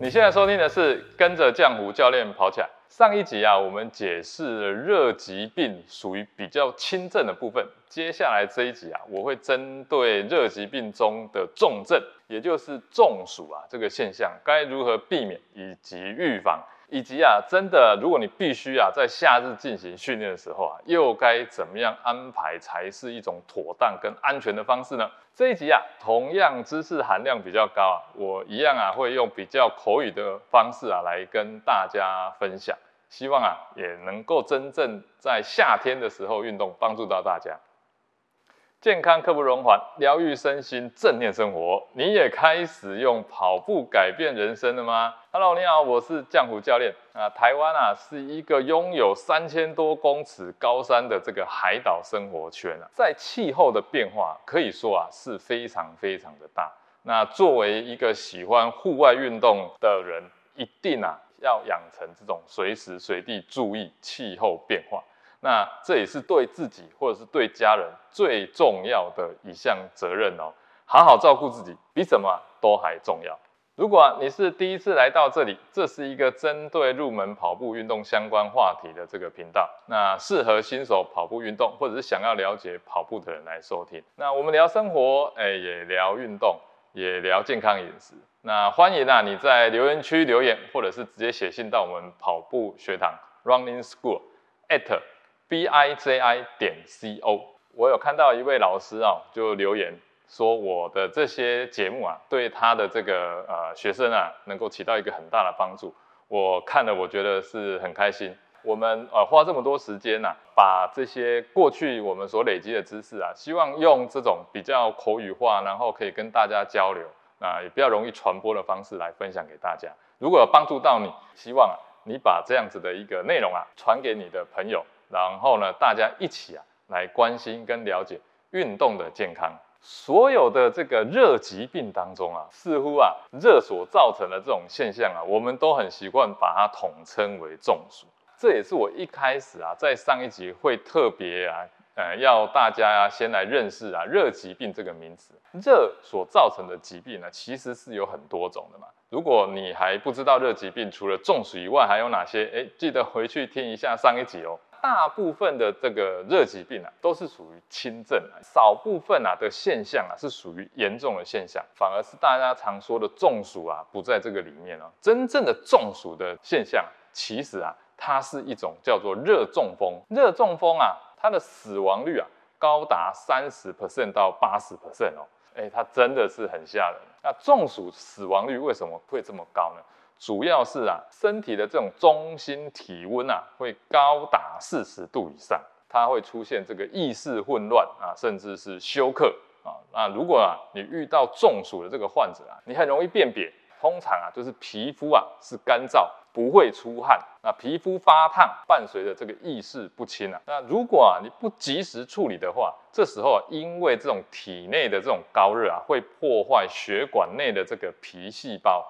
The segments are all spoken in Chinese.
你现在收听的是跟着浆糊教练跑起来。上一集啊，我们解释了热疾病属于比较轻症的部分。接下来这一集啊，我会针对热疾病中的重症，也就是中暑啊这个现象，该如何避免以及预防，以及啊，真的如果你必须啊在夏日进行训练的时候啊，又该怎么样安排才是一种妥当跟安全的方式呢？这一集啊，同样知识含量比较高啊，我一样啊会用比较口语的方式啊来跟大家分享，希望啊也能够真正在夏天的时候运动，帮助到大家。健康刻不容缓，疗愈身心，正念生活。你也开始用跑步改变人生了吗？Hello，你好，我是浆糊教练啊。台湾啊是一个拥有三千多公尺高山的这个海岛生活圈啊，在气候的变化可以说啊是非常非常的大。那作为一个喜欢户外运动的人，一定啊要养成这种随时随地注意气候变化。那这也是对自己或者是对家人最重要的一项责任哦，好好照顾自己，比什么都还重要。如果你是第一次来到这里，这是一个针对入门跑步运动相关话题的这个频道，那适合新手跑步运动或者是想要了解跑步的人来收听。那我们聊生活，哎，也聊运动，也聊健康饮食。那欢迎啊，你在留言区留言，或者是直接写信到我们跑步学堂 Running School at。B i j i 点 c o，我有看到一位老师啊，就留言说我的这些节目啊，对他的这个呃学生啊，能够起到一个很大的帮助。我看了，我觉得是很开心。我们呃花这么多时间呐，把这些过去我们所累积的知识啊，希望用这种比较口语化，然后可以跟大家交流，啊也比较容易传播的方式来分享给大家。如果有帮助到你，希望啊你把这样子的一个内容啊传给你的朋友。然后呢，大家一起啊来关心跟了解运动的健康。所有的这个热疾病当中啊，似乎啊热所造成的这种现象啊，我们都很习惯把它统称为中暑。这也是我一开始啊在上一集会特别啊呃要大家先来认识啊热疾病这个名词。热所造成的疾病呢，其实是有很多种的嘛。如果你还不知道热疾病除了中暑以外还有哪些，哎，记得回去听一下上一集哦。大部分的这个热疾病啊，都是属于轻症啊，少部分啊的现象啊是属于严重的现象，反而是大家常说的中暑啊不在这个里面哦。真正的中暑的现象，其实啊它是一种叫做热中风。热中风啊，它的死亡率啊高达三十 percent 到八十 percent 哦，哎，它真的是很吓人。那中暑死亡率为什么会这么高呢？主要是啊，身体的这种中心体温啊，会高达四十度以上，它会出现这个意识混乱啊，甚至是休克啊。那如果啊，你遇到中暑的这个患者啊，你很容易辨别，通常啊，就是皮肤啊是干燥，不会出汗，那皮肤发烫，伴随着这个意识不清啊。那如果啊你不及时处理的话，这时候啊，因为这种体内的这种高热啊，会破坏血管内的这个皮细胞。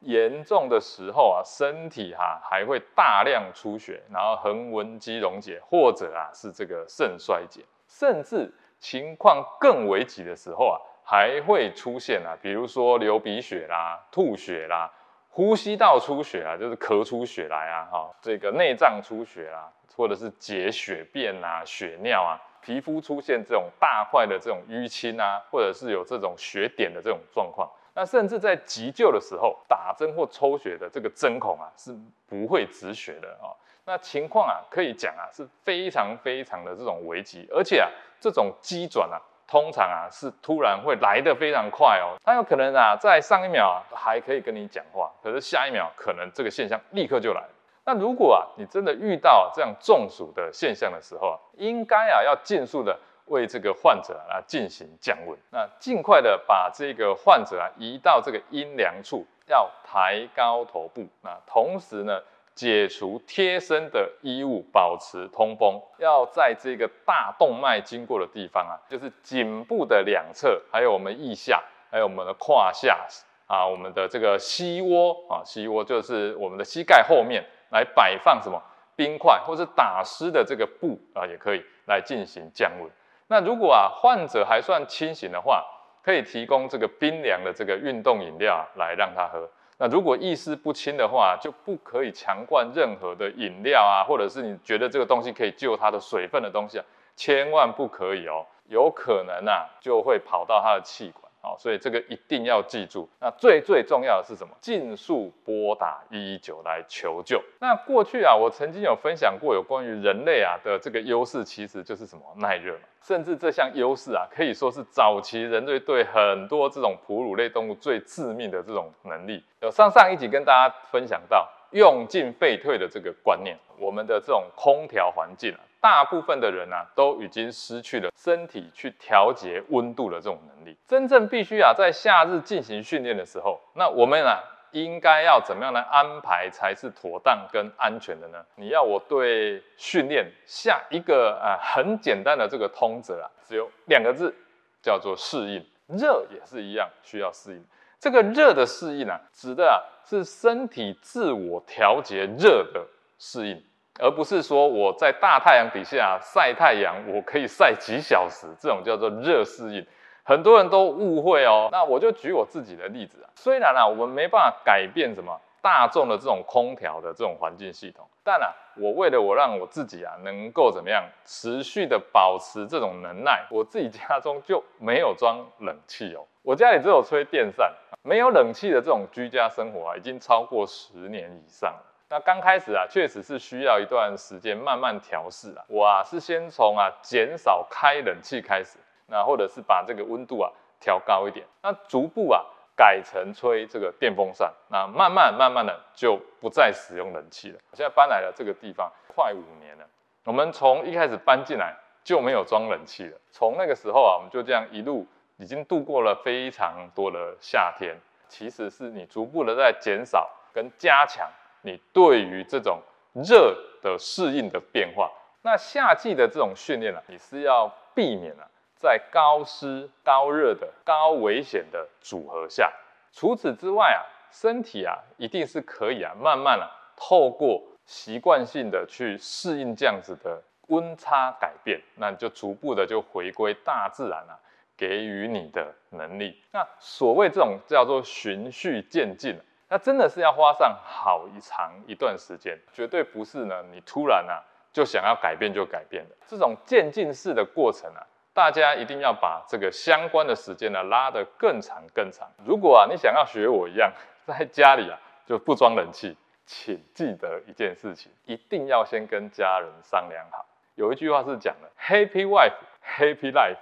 严重的时候啊，身体哈还会大量出血，然后横纹肌溶解，或者啊是这个肾衰竭，甚至情况更危急的时候啊，还会出现啊，比如说流鼻血啦、吐血啦、呼吸道出血啊，就是咳出血来啊，哈，这个内脏出血啊，或者是结血便啊、血尿啊，皮肤出现这种大块的这种淤青啊，或者是有这种血点的这种状况。那甚至在急救的时候，打针或抽血的这个针孔啊是不会止血的啊。那情况啊可以讲啊是非常非常的这种危急，而且啊这种机转啊通常啊是突然会来得非常快哦。它有可能啊在上一秒还可以跟你讲话，可是下一秒可能这个现象立刻就来。那如果啊你真的遇到这样中暑的现象的时候啊，应该啊要尽速的。为这个患者啊进行降温，那尽快的把这个患者啊移到这个阴凉处，要抬高头部，那同时呢解除贴身的衣物，保持通风。要在这个大动脉经过的地方啊，就是颈部的两侧，还有我们腋下，还有我们的胯下啊，我们的这个膝窝啊，膝窝就是我们的膝盖后面来摆放什么冰块，或是打湿的这个布啊，也可以来进行降温。那如果啊患者还算清醒的话，可以提供这个冰凉的这个运动饮料来让他喝。那如果意识不清的话，就不可以强灌任何的饮料啊，或者是你觉得这个东西可以救他的水分的东西啊，千万不可以哦，有可能呐就会跑到他的气管。所以这个一定要记住。那最最重要的是什么？尽速拨打一一九来求救。那过去啊，我曾经有分享过有关于人类啊的这个优势，其实就是什么耐热嘛。甚至这项优势啊，可以说是早期人类对很多这种哺乳类动物最致命的这种能力。有上上一集跟大家分享到用进废退的这个观念，我们的这种空调环境啊。大部分的人啊，都已经失去了身体去调节温度的这种能力。真正必须啊，在夏日进行训练的时候，那我们啊，应该要怎么样来安排才是妥当跟安全的呢？你要我对训练下一个啊很简单的这个通则啊，只有两个字，叫做适应。热也是一样，需要适应。这个热的适应啊，指的啊是身体自我调节热的适应。而不是说我在大太阳底下晒太阳，我可以晒几小时，这种叫做热适应，很多人都误会哦。那我就举我自己的例子啊，虽然啊我们没办法改变什么大众的这种空调的这种环境系统，但啊我为了我让我自己啊能够怎么样持续的保持这种能耐，我自己家中就没有装冷气哦，我家里只有吹电扇，没有冷气的这种居家生活啊，已经超过十年以上了。那刚开始啊，确实是需要一段时间慢慢调试啊。我啊是先从啊减少开冷气开始，那或者是把这个温度啊调高一点，那逐步啊改成吹这个电风扇，那慢慢慢慢的就不再使用冷气了。现在搬来了这个地方快五年了，我们从一开始搬进来就没有装冷气了。从那个时候啊，我们就这样一路已经度过了非常多的夏天。其实是你逐步的在减少跟加强。你对于这种热的适应的变化，那夏季的这种训练呢，你是要避免啊，在高湿、高热的高危险的组合下。除此之外啊，身体啊一定是可以啊，慢慢啊，透过习惯性的去适应这样子的温差改变，那你就逐步的就回归大自然啊给予你的能力。那所谓这种叫做循序渐进。那真的是要花上好一长一段时间，绝对不是呢，你突然啊就想要改变就改变的这种渐进式的过程啊，大家一定要把这个相关的时间呢拉得更长更长。如果啊你想要学我一样在家里啊就不装冷气，请记得一件事情，一定要先跟家人商量好。有一句话是讲的，Happy wife, happy life。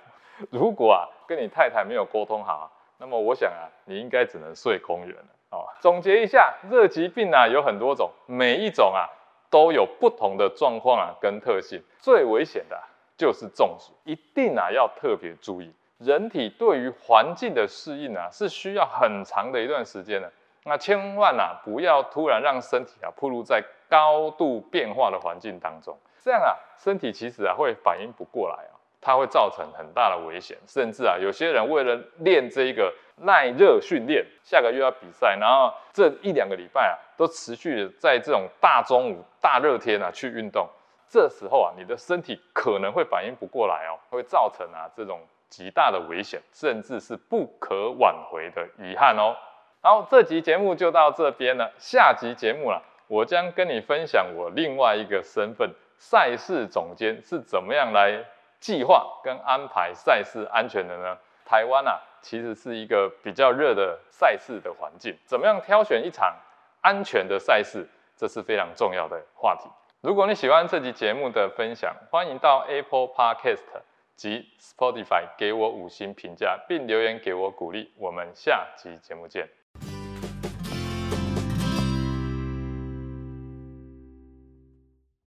如果啊跟你太太没有沟通好，那么我想啊你应该只能睡公园了。哦，总结一下，热疾病啊有很多种，每一种啊都有不同的状况啊跟特性。最危险的就是中暑，一定啊要特别注意。人体对于环境的适应啊是需要很长的一段时间的，那千万啊不要突然让身体啊暴露在高度变化的环境当中，这样啊身体其实啊会反应不过来啊。它会造成很大的危险，甚至啊，有些人为了练这一个耐热训练，下个月要比赛，然后这一两个礼拜啊，都持续在这种大中午、大热天啊去运动，这时候啊，你的身体可能会反应不过来哦，会造成啊这种极大的危险，甚至是不可挽回的遗憾哦。好这集节目就到这边了，下集节目了，我将跟你分享我另外一个身份——赛事总监是怎么样来。计划跟安排赛事安全的呢？台湾啊，其实是一个比较热的赛事的环境。怎么样挑选一场安全的赛事，这是非常重要的话题。如果你喜欢这集节目的分享，欢迎到 Apple Podcast 及 Spotify 给我五星评价，并留言给我鼓励。我们下集节目见。